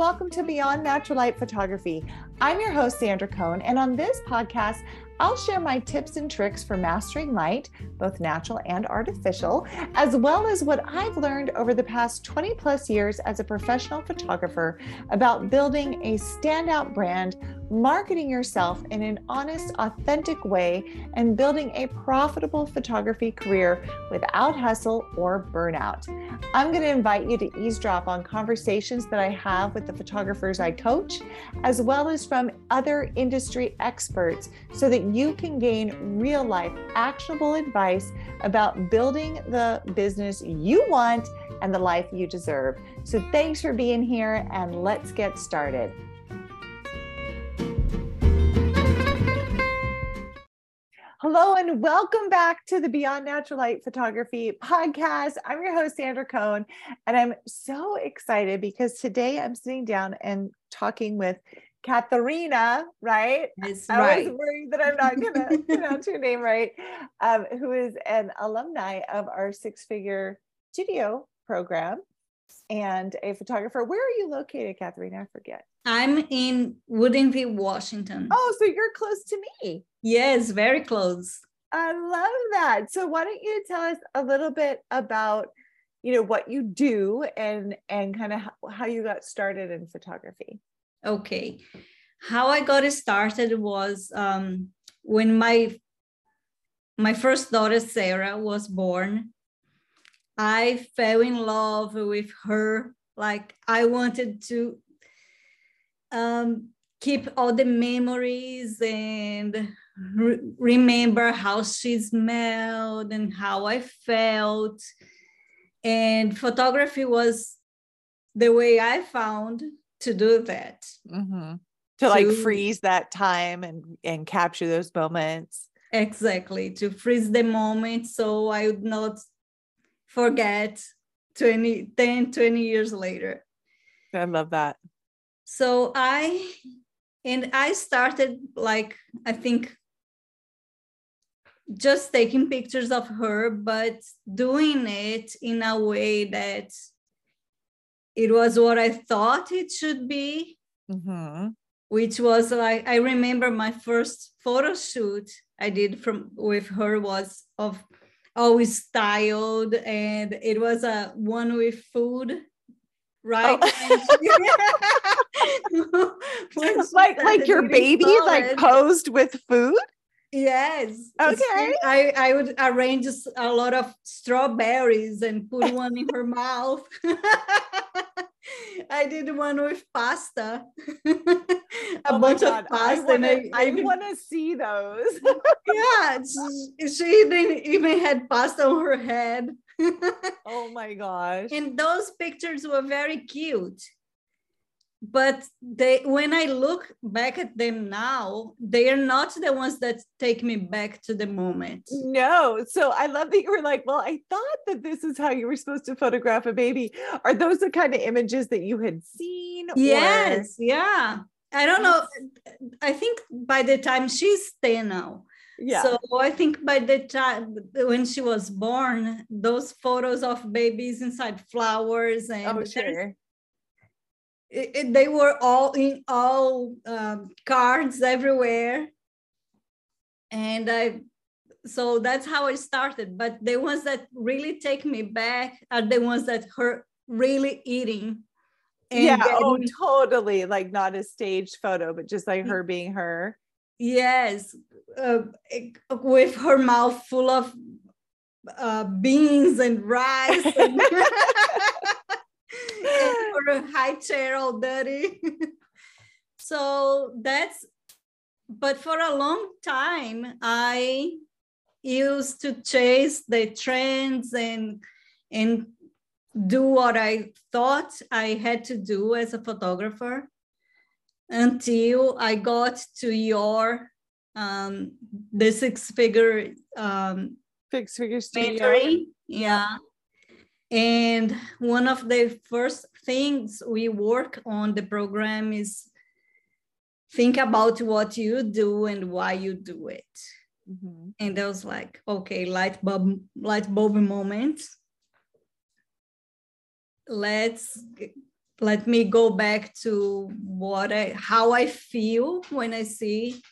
welcome to Beyond Natural Light Photography. I'm your host, Sandra Coan, and on this podcast, I'll share my tips and tricks for mastering light, both natural and artificial, as well as what I've learned over the past 20 plus years as a professional photographer about building a standout brand, marketing yourself in an honest, authentic way, and building a profitable photography career without hustle or burnout. I'm going to invite you to eavesdrop on conversations that I have with the photographers I coach, as well as from other industry experts, so that you can gain real life, actionable advice about building the business you want and the life you deserve. So, thanks for being here, and let's get started. Hello and welcome back to the Beyond Natural Light Photography podcast. I'm your host, Sandra Coan, and I'm so excited because today I'm sitting down and talking with Katharina, right? That's I right. was worried that I'm not going to pronounce your name right, um, who is an alumni of our six figure studio program and a photographer. Where are you located, Katharina? I forget. I'm in Woodinville, Washington. Oh, so you're close to me. Yes, very close. I love that. So why don't you tell us a little bit about, you know, what you do and and kind of how, how you got started in photography? Okay. How I got started was um, when my my first daughter Sarah was born. I fell in love with her. Like I wanted to um, keep all the memories and re- remember how she smelled and how I felt. And photography was the way I found to do that. Mm-hmm. To like To- freeze that time and and capture those moments. Exactly, to freeze the moment so I would not forget 20, 10, 20 years later. I love that. So I, and I started like, I think, just taking pictures of her, but doing it in a way that it was what I thought it should be. Mm-hmm. which was like I remember my first photo shoot I did from with her was of always styled and it was a one with food right Oh. Like like your baby like posed with food. Yes Okay. I, I would arrange a lot of strawberries and put one in her mouth I did one with pasta a Oh bunch of pasta I wanna, I, I even- want to see those. yeah, she, she didn't even had pasta on her head. oh my gosh. and those pictures were very cute. But they when I look back at them now, they are not the ones that take me back to the moment. No. So I love that you were like, well, I thought that this is how you were supposed to photograph a baby. Are those the kind of images that you had seen? or- Yes, yeah. I don't know. I think by the time she's 10 now. Yeah. So I think by the time when she was born, those photos of babies inside flowers and oh, sure. It, it- they were all in all um, cards everywhere and i so that's how i started but the ones that really take me back are the ones that her really eating and yeah. Oh, totally. Like not a staged photo, but just like her being her. yes uh, with her mouth full of uh, beans and rice and, and a high chair all dirty so that's but for a long time i used to chase the trends and and do what i thought i had to do as a photographer until i got to your um the six figure um Fix figure studio. mentoring. Yeah. And one of the first things we work on the program is think about what you do and why you do it. Mhm. And I was like, okay, light bulb, light bulb moment. Let's let me go back to what I how I feel when I see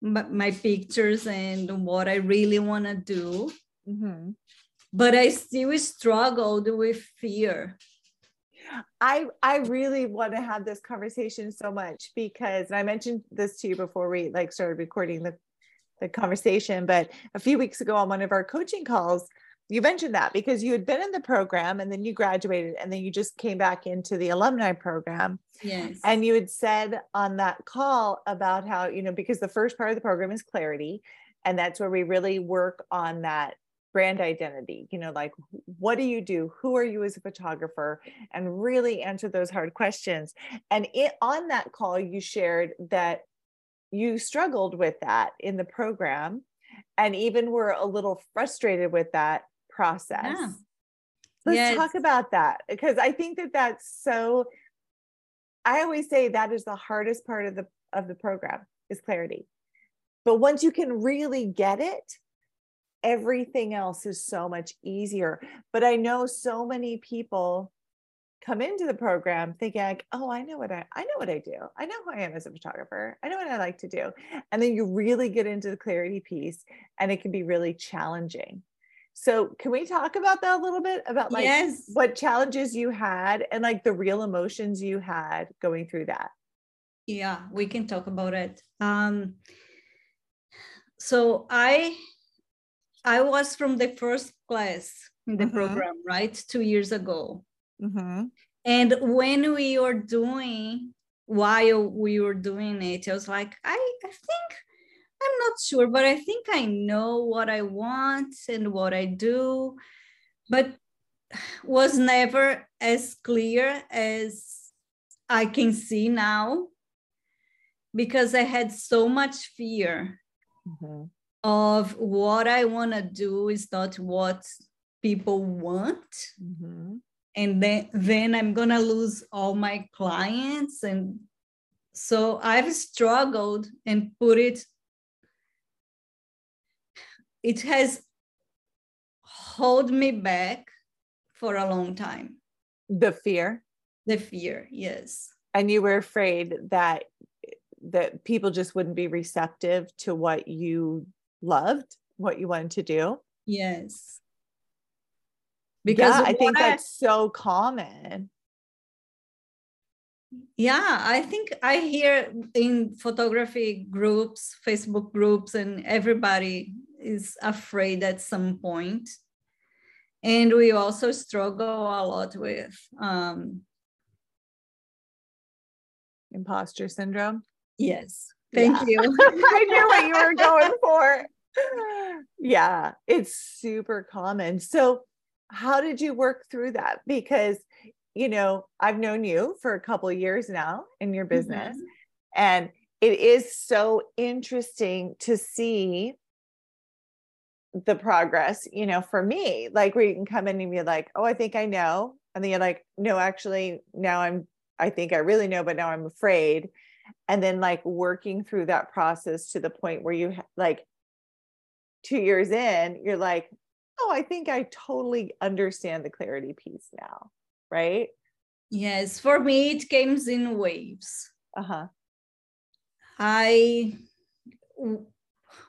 my, my pictures and what I really want to do. Mm-hmm. But I still struggled with fear. I I really want to have this conversation so much because I mentioned this to you before we like started recording the the conversation, but a few weeks ago on one of our coaching calls, you mentioned that because you had been in the program and then you graduated and then you just came back into the alumni program. Yes. And you had said on that call about how, you know, because the first part of the program is clarity. And that's where we really work on that brand identity, you know, like what do you do? Who are you as a photographer? And really answer those hard questions. And it on that call, you shared that you struggled with that in the program and even were a little frustrated with that process. Yeah. Let's yes. talk about that because I think that that's so I always say that is the hardest part of the of the program is clarity. But once you can really get it, everything else is so much easier. But I know so many people come into the program thinking like, oh, I know what I I know what I do. I know who I am as a photographer. I know what I like to do. And then you really get into the clarity piece and it can be really challenging. So can we talk about that a little bit about like yes. what challenges you had and like the real emotions you had going through that? Yeah, we can talk about it. Um so I I was from the first class in the mm-hmm. program, right? Two years ago. Mm-hmm. And when we were doing, while we were doing it, I was like, I, I think I'm not sure, but I think I know what I want and what I do, but was never as clear as I can see now because I had so much fear mm-hmm. Of what I want to do is not what people want. Mm-hmm. And then, then I'm going to lose all my clients. And so I've struggled and put it it has held me back for a long time. The fear? The fear, yes. And you were afraid that that people just wouldn't be receptive to what you loved, what you wanted to do? Yes. Because yeah, I think I, that's so common. Yeah, I think I hear in photography groups, Facebook groups, and everybody is afraid at some point. And we also struggle a lot with um, imposter syndrome. Yes. Thank yeah. you. I knew what you were going for. yeah, it's super common. So, how did you work through that? Because, you know, I've known you for a couple years now in your business, mm-hmm. and it is so interesting to see the progress, you know, for me, like where you can come in and be like, oh, I think I know. And then you're like, no, actually, now I'm, I think I really know, but now I'm afraid. And then like working through that process to the point where you like two years in, you're like, oh, I think I totally understand the clarity piece now. Right. Yes. For me, it came in waves. Uh huh. I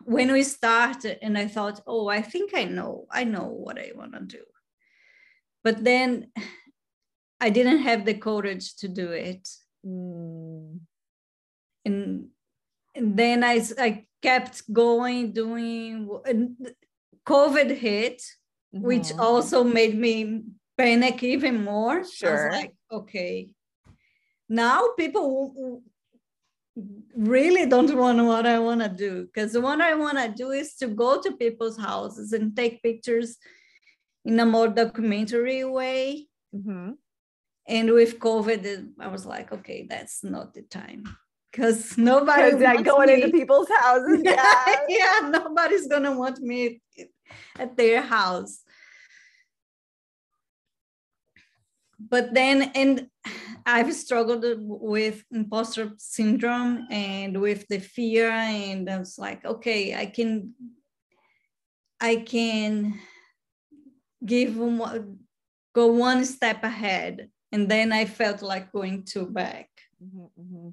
when we started and i thought oh i think i know i know what i want to do but then i didn't have the courage to do it mm. and and then I, I kept going doing covid hit mm-hmm. which also made me panic even more sure like okay now people really don't want what I want to do because what I want to do is to go to people's houses and take pictures in a more documentary way. Mm-hmm. And with COVID, I was like, okay, that's not the time because nobody's like going me. into people's houses. Yeah. yeah, nobody's gonna want me at their house. But then, and I've struggled with imposter syndrome and with the fear, and I was like, okay, I can, I can give go one step ahead and then I felt like going to back. Mm-hmm, mm-hmm.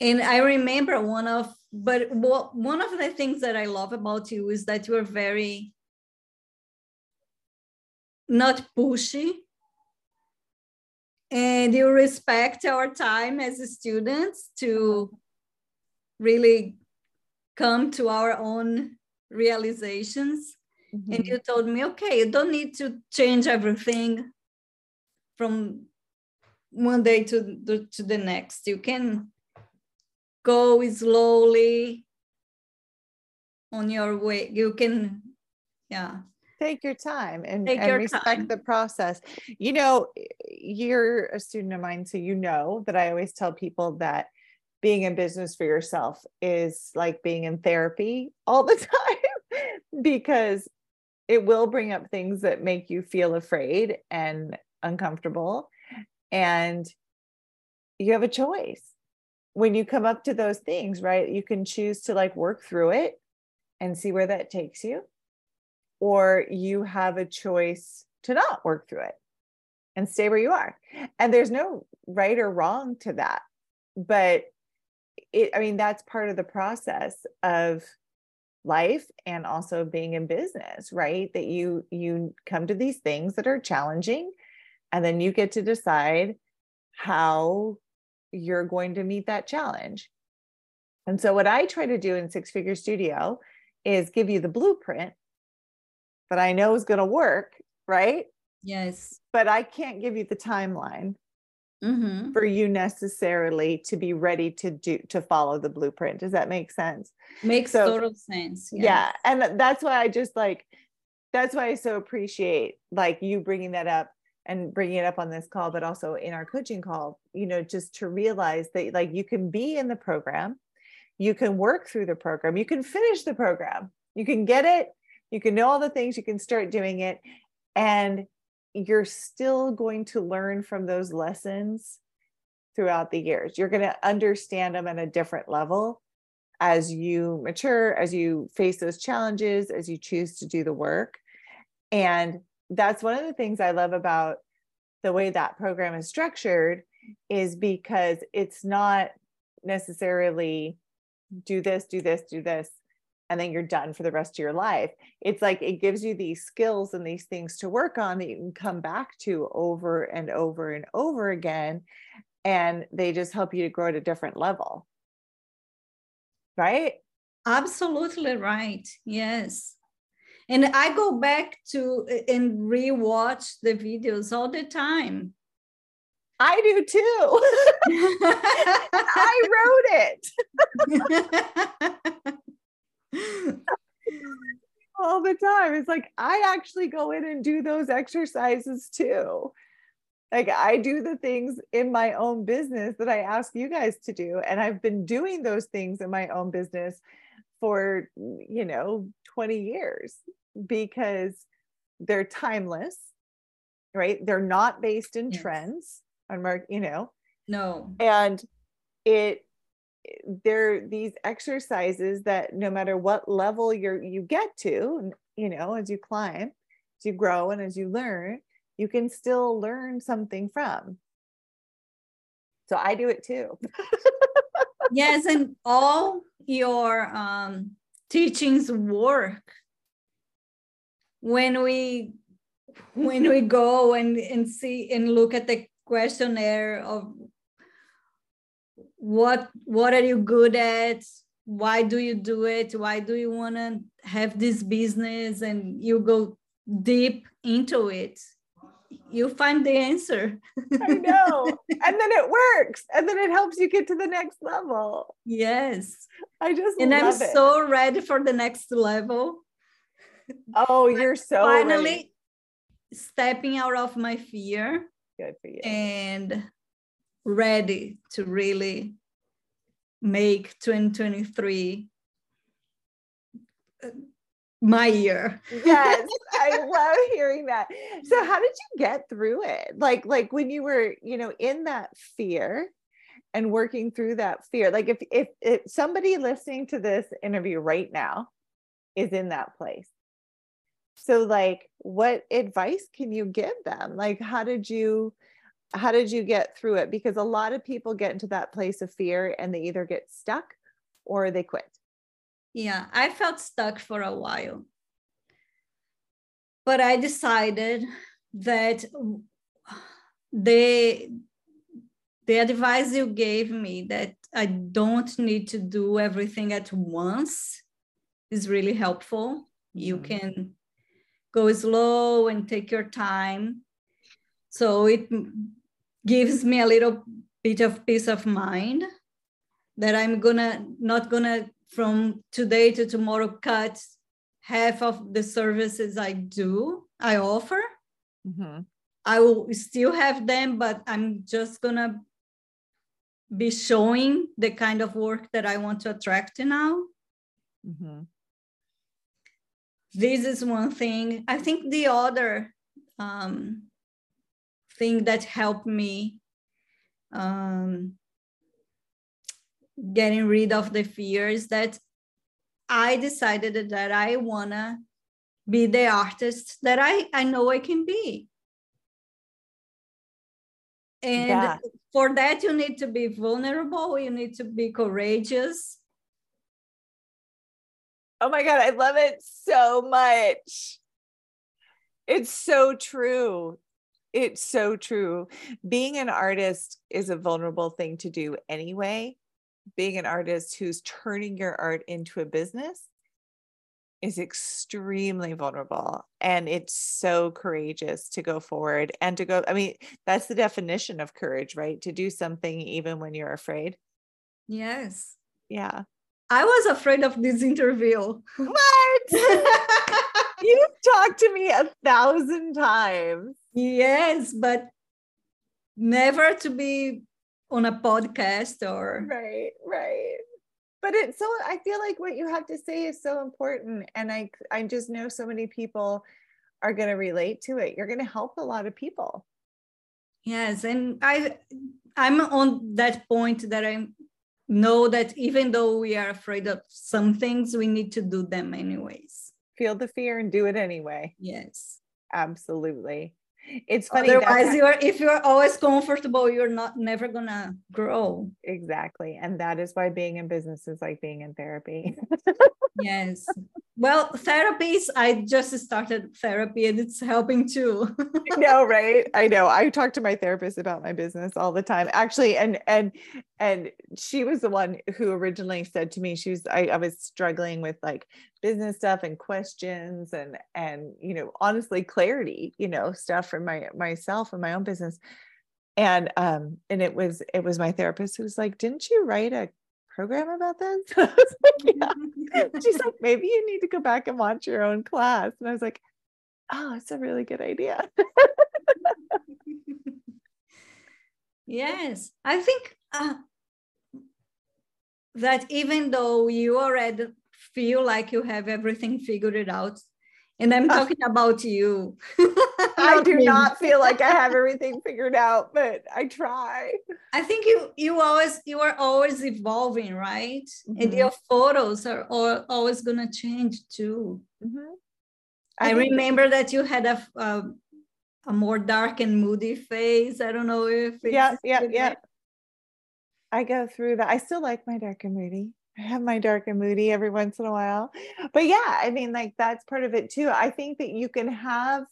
And I remember one of, but one of the things that I love about you is that you are very not pushy. And you respect our time as students to really come to our own realizations. Mm-hmm. and you told me okay you don't need to change everything from one day to the, to the next. You can go slowly on your way. You can yeah. Take your time and, and your respect time. the process. You know you're a student of mine so you know that i always tell people that being in business for yourself is like being in therapy all the time because it will bring up things that make you feel afraid and uncomfortable. And you have a choice when you come up to those things right you can choose to like work through it and see where that takes you or you have a choice to not work through it and stay where you are. And there's no right or wrong to that but it i mean that's part of the process of life and also being in business right that you you come to these things that are challenging and then you get to decide how you're going to meet that challenge. And so what i try to do in six figure studio is give you the blueprint that i know is going to work right? Yes. But i can't give you the timeline mm-hmm. for you necessarily to be ready to do to follow the blueprint. Does that make sense? Makes so, total sense yes. yeah and that's why i just like that's why i so appreciate like you bringing that up and bringing it up on this call but also in our coaching call you know just to realize that like you can be in the program you can work through the program you can finish the program you can get it you can know all the things you can start doing it and you're still going to learn from those lessons throughout the years. You're going to understand them at a different level as you mature, as you face those challenges, as you choose to do the work. And that's one of the things I love about the way that program is structured is because it's not necessarily do this, do this, do this and then you're done for the rest of your life. It's like it gives you these skills and these things to work on that you can come back to over and over and over again. And they just help you to grow at a different level. Right? Absolutely right. Yes. And I go back to and rewatch the videos all the time. I do too. I wrote it. all the time. It's like I actually go in and do those exercises too. Like I do the things in my own business that I ask you guys to do. And I've been doing those things in my own business for, mm, you know, 20 years because they're timeless, right? They're not based in yes. trends on mark, you know. No. And it there are these exercises that no matter what level you're you get to you know as you climb as you grow and as you learn you can still learn something from so i do it too yes and all your um, teachings work. When we when we go and and see and look at the questionnaire of what what are you good at? Why do you do it? Why do you want to have this business? And you go deep into it you find the answer. I know. And then it works. And then it helps you get to the next level. Yes. I just and i'm it. so ready for the next level. Oh you're so finally ready. stepping out of my fear good for you. and ready to really make 2023 uh, my year. yes, I love hearing that. So how did you get through it? Like like when you were, you know, in that fear and working through that fear. Like if if, if somebody listening to this interview right now is in that place. so like what advice can you give them like how did you how did you get through it because a lot of people get into that place of fear and they either get stuck or they quit yeah i felt stuck for a while. But i decided that the the advice you gave me that i don't need to do everything at once is really helpful. You mm-hmm. can go slow and take your time. So it gives me a little bit of peace of mind that i'm gonna not gonna from today to tomorrow cut half of the services i do i offer mm-hmm. i will still have them but i'm just gonna be showing the kind of work that i want to attract now mm-hmm. this is one thing i think the other um, thing that helped me um, getting rid of the fears that I decided that I wanna be the artist that I, I know I can be. And yeah. for that, you need to be vulnerable, you need to be courageous. Oh my God, I love it so much. It's so true. It's so true. Being an artist is a vulnerable thing to do anyway. Being an artist who's turning your art into a business is extremely vulnerable and it's so courageous to go forward and to go i mean that's the definition of courage right? To do something even when you're afraid. Yes. Yeah. I was afraid of this interview. What? You've talked to me a thousand times. Yes, but never to be on a podcast or right, right. But it's so I feel like what you have to say is so important. And I I just know so many people are going to relate to it. You're going to help a lot of people. Yes, and I I'm on that point that I know that even though we are afraid of some things, we need to do them anyways. Feel the fear and do it anyway. Yes. Absolutely it's funny otherwise you're if you're always comfortable you're not never gonna grow. Exactly and that is why being in business is like being in therapy. Yes. Well therapies i just started therapy and it's helping too. I know right? I know. I talk to my therapist about my business all the time. Actually and and and she was the one who originally said to me she was I, I was struggling with like business stuff and questions and and you know honestly clarity you know stuff for my myself and my own business. And um and it was it was my therapist who was like didn't you write a program about this? Like, yeah. she's like maybe you need to go back and watch your own class. And i was like oh that's a really good idea. Yes. I think uh, that even though you already feel like you have everything figured out. And I'm talking about you. I do not feel like I have everything figured out, but I try. I think you you always you are always evolving, right? Mm-hmm. And your photos are all, always gonna change too. Mm-hmm. I, I remember that you had a, a, a more dark and moody face. I don't know if yeah yeah yeah. I go through that. I still like my dark and moody. I have my dark and moody every once in a while. But yeah, I mean, like that's part of it too. I think that you can have,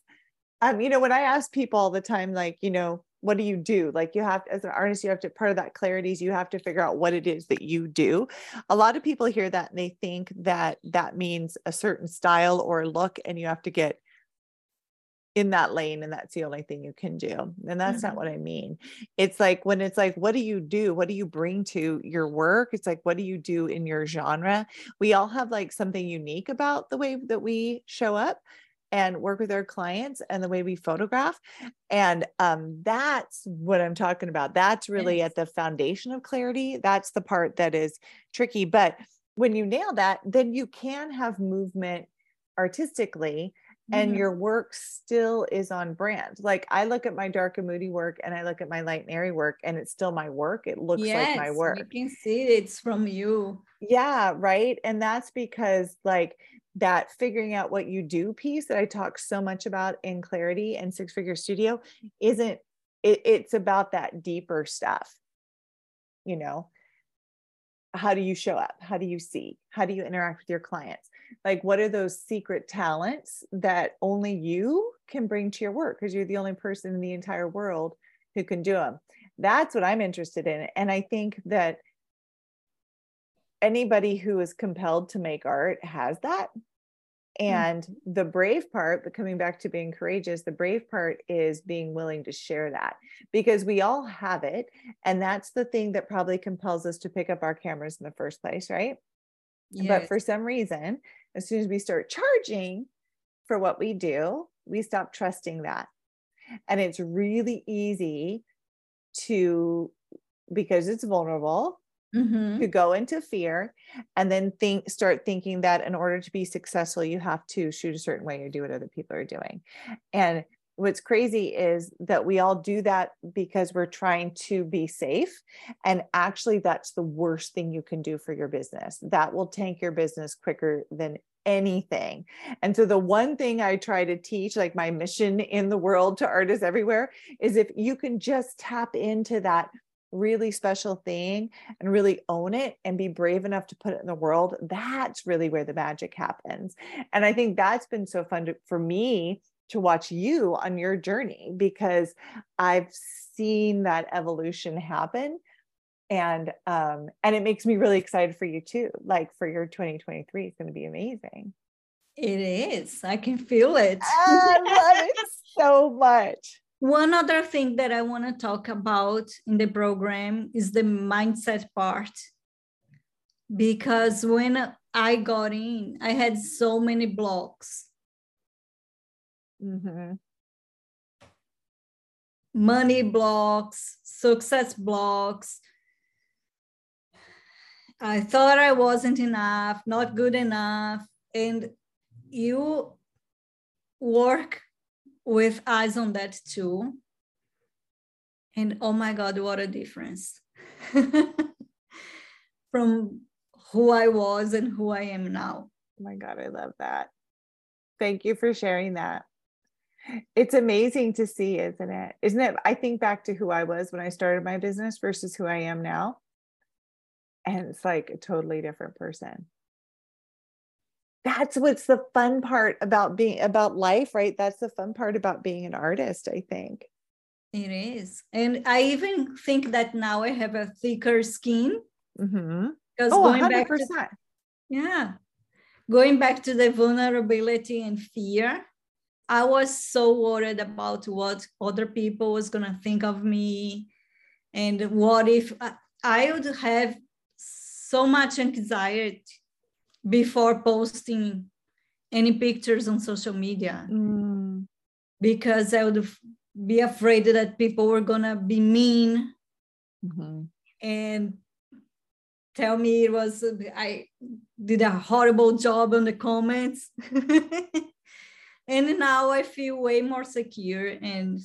um, you know, when I ask people all the time, like, you know, what do you do? Like you have as an artist, you have to part of that clarity is you have to figure out what it is that you do. A lot of people hear that and they think that that means a certain style or look, and you have to get in that lane and that's the only thing you can do and that's mm-hmm. not what i mean. It's like when it's like what do you do? What do you bring to your work? It's like what do you do in your genre? We all have like something unique about the way that we show up and work with our clients and the way we photograph and um, that's what i'm talking about. That's really yes. at the foundation of clarity. That's the part that is tricky but when you nail that then you can have movement artistically and Mhm. your work still is on brand. Like I look at my dark and moody work and I look at my light and airy work and it's still my work. It looks like my work. You can see it's from you. Yeah, right. And that's because like that figuring out what you do piece that I talk so much about in clarity and six figure studio isn't it, it's about that deeper stuff. You know, how do you show up? How do you see? How do you interact with your clients? Like what are those secret talents that only you can bring to your work because you're the only person in the entire world who can do them. That's what I'm interested in. And I think that anybody who is compelled to make art has that. Hmm. And the brave part, but coming back to being courageous, the brave part is being willing to share that because we all have it. And that's the thing that probably compels us to pick up our cameras in the first place, right? But for some reason, as soon as we start charging for what we do, we stop trusting that. And it's really easy to, because it's vulnerable, Mhm. to go into fear and then think start thinking that in order to be successful you have to shoot a certain way or do what other people are doing and what's crazy is that we all do that because we're trying to be safe and actually that's the worst thing you can do for your business that will tank your business quicker than anything and so the one thing i try to teach like my mission in the world to artists everywhere is if you can just tap into that really special thing and really own it and be brave enough to put it in the world, that's really where the magic happens. And I think that's been so fun to, for me to watch you on your journey because I've seen that evolution happen. And um, and it makes me really excited for you too. Like for your 2023, it's going to be amazing. It is. I can feel it. I love it so much. One other thing that I want to talk about in the program is the mindset part. Because when I got in, I had so many blocks Mhm. money blocks, success blocks. I thought I wasn't enough, not good enough. And you work with eyes on that too. And oh my God, what a difference from who I was and who I am now. Oh my God, I love that. Thank you for sharing that. It's amazing to see, isn't it? Isn't it? I think back to who I was when I started my business versus who I am now. And it's like a totally different person. That's what's the fun part about being about life, right? That's the fun part about being an artist, I think. It is. And I even think that now I have a thicker skin Mm-hmm. because Oh, going 100%. back to Yeah. Going back to the vulnerability and fear, I was so worried about what other people was going to think of me and what if I, I would have so much anxiety before posting any pictures on social media Mm, because I would be afraid that people were going to be mean mhm. and tell me it was I did a horrible job on the comments. and now I feel way more secure and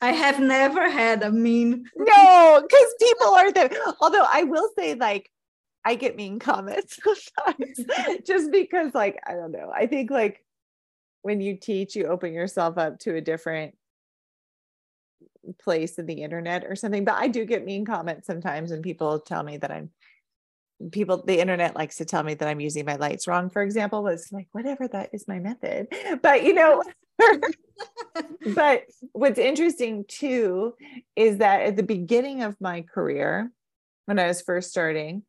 I have never had a mean No, because people are there. Although I will say, like, I get mean comments sometimes just because, like, I don't know. I think, like, when you teach, you open yourself up to a different place in the internet or something. But I do get mean comments sometimes, and people tell me that I'm people the internet likes to tell me that i'm using my lights wrong for example was like whatever that is my method. But you know but what's interesting too is that at the beginning of my career when i was first starting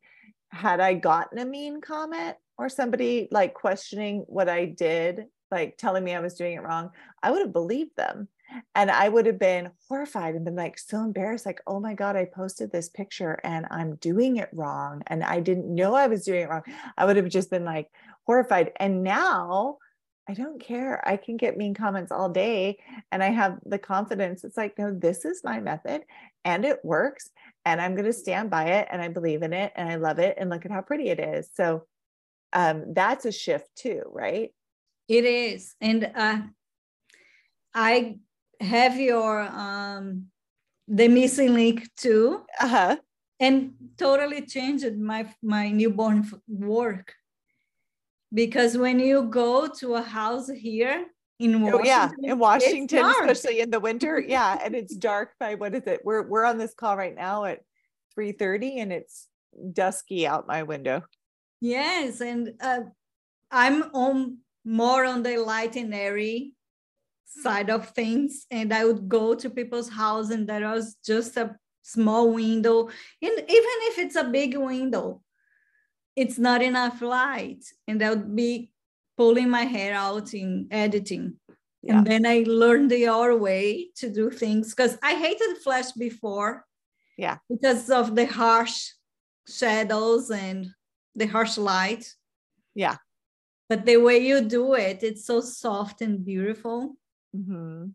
had i gotten a mean comment or somebody like questioning what i did like telling me i was doing it wrong i would have believed them and I would have been horrified and been like so embarrassed, like, oh my God, I posted this picture and I'm doing it wrong. And I didn't know I was doing it wrong. I would have just been like horrified. And now I don't care. I can get mean comments all day. And I have the confidence. It's like, no, this is my method and it works. And I'm going to stand by it. And I believe in it and I love it. And look at how pretty it is. So um, that's a shift too, right? It is. And uh, I have your um, the missing link too. Uh-huh. And totally changed my my newborn work. Because when you go to a house here in Washington, oh, yeah, in Washington, especially in the winter, yeah, and it's dark by what is it? We're we're on this call right now at 3:30 and it's dusky out my window. Yes, and uh, I'm on more on the light and airy side of things, and I would go to people's house, and there was just a small window, and even if it's a big window, it's not enough light, and I would be pulling my hair out in editing. Yeah. And then I learned the other way to do things because I hated Flash before. Yeah. Because of the harsh shadows and the harsh light. Yeah. But the way you do it, it's so soft and beautiful. Mm-hmm.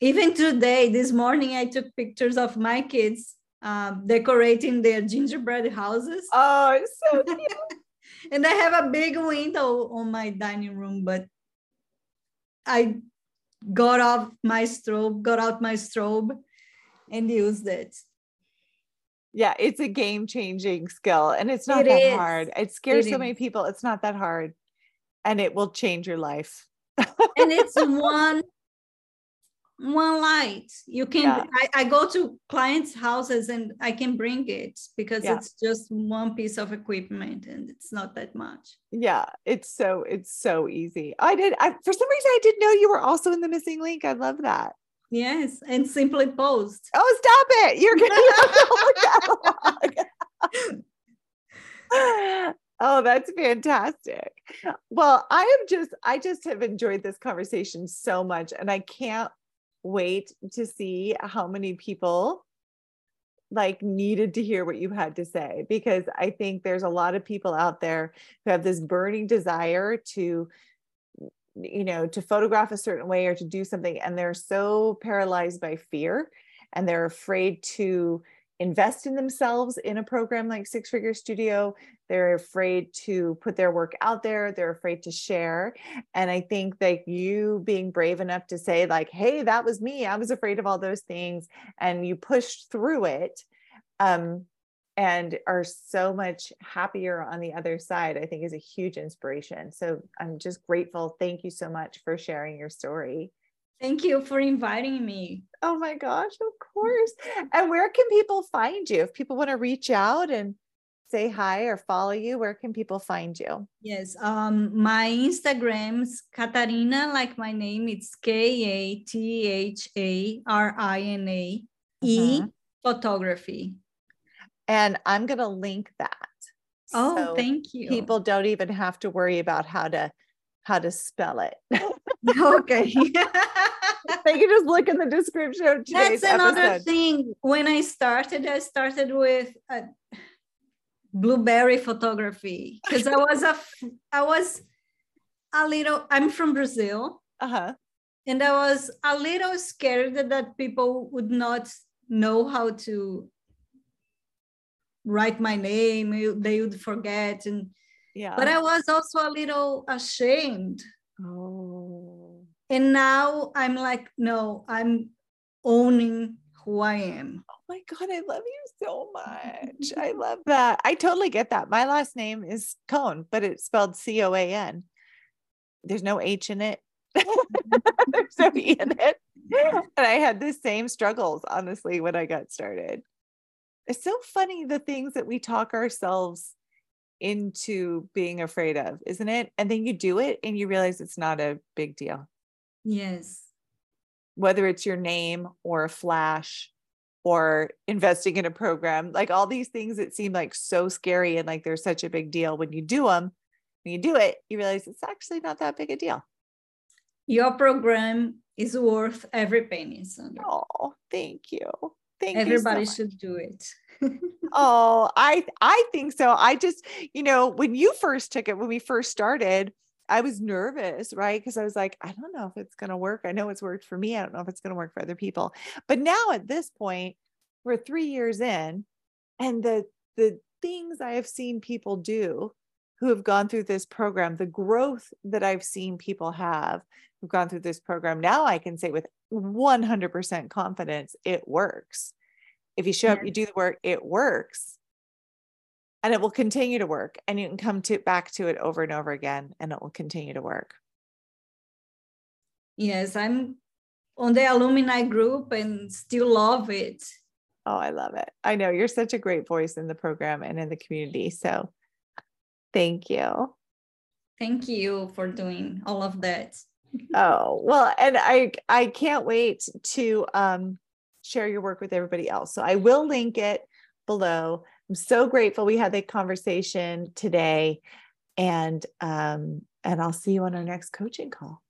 Even today, this morning, I took pictures of my kids um, decorating their gingerbread houses. Oh, it's so cute. and I have a big window on my dining room, but I got off my strobe, got out my strobe, and used it yeah it's a game changing skill and it's not it that is. hard it scares it so is. many people it's not that hard and it will change your life and it's one one light you can yeah. I, I, go to clients houses and i can bring it because yeah. it's just one piece of equipment and it's not that much yeah it's so it's so easy i did I, for some reason i didn't know you were also in the missing link i love that Yes, and simply post. Oh, stop it. You're going to Oh, that's fantastic. Well, I have just I just have enjoyed this conversation so much and I can't wait to see how many people like needed to hear what you had to say because I think there's a lot of people out there who have this burning desire to you know to photograph a certain way or to do something and they're so paralyzed by fear and they're afraid to invest in themselves in a program like six figure studio they're afraid to put their work out there they're afraid to share and i think that you being brave enough to say like hey that was me i was afraid of all those things and you pushed through it um, and are so much happier on the other side, I think is a huge inspiration. So I'm just grateful. Thank you so much for sharing your story. Thank you for inviting me. Oh my gosh, of course. And where can people find you? If people want to reach out and say hi or follow you, where can people find you? Yes, um, my Instagram's Katharina, like my name, it's K A T H A R I N A E uh-huh. photography and I'm going to link that. Oh, so thank you. People don't even have to worry about how to how to spell it. okay. they can just look in the description of That's another episode. thing. When I started, I started with a blueberry photography because I was a I was a little I'm from Brazil. Uh-huh. And I was a little scared that people would not know how to write my name they would forget and yeah but i was also a little ashamed oh and now i'm like no i'm owning who i am. Oh my god i love you so much. I love that. I totally get that. My last name is Coan but it's spelled c-o-a-n there's no h in it. There's no e in it. And i had the same struggles honestly when i got started. It's so funny the things that we talk ourselves into being afraid of, isn't it? And then you do it and you realize it's not a big deal. Yes. Whether it's your name or a flash or investing in a program, like all these things that seem like so scary and like they're such a big deal when you do them, when you do it, you realize it's actually not that big a deal. Your program is worth every penny, Sandra. Oh, thank you. Thank you. Everybody so should do it. oh, I I think so. I just, you know, when you first took it, when we first started, I was nervous, right? Because I was like, I don't know if it's going to work. I know it's worked for me. I don't know if it's going to work for other people. But now at this point, we're three years in, and the the things I have seen people do who have gone through this program, the growth that I've seen people have who've gone through this program, now I can say with 100% confidence, it works. If you show up, you do the work, it works. And it will continue to work. And you can come to back to it over and over again, and it will continue to work. Yes, I'm on the alumni group and still love it. Oh, I love it. I know you're such a great voice in the program and in the community. So thank you. Thank you for doing all of that. oh, well, and I I can't wait to um share your work with everybody else. So I will link it below. I'm so grateful we had the conversation today. And um, and I'll see you on our next coaching call.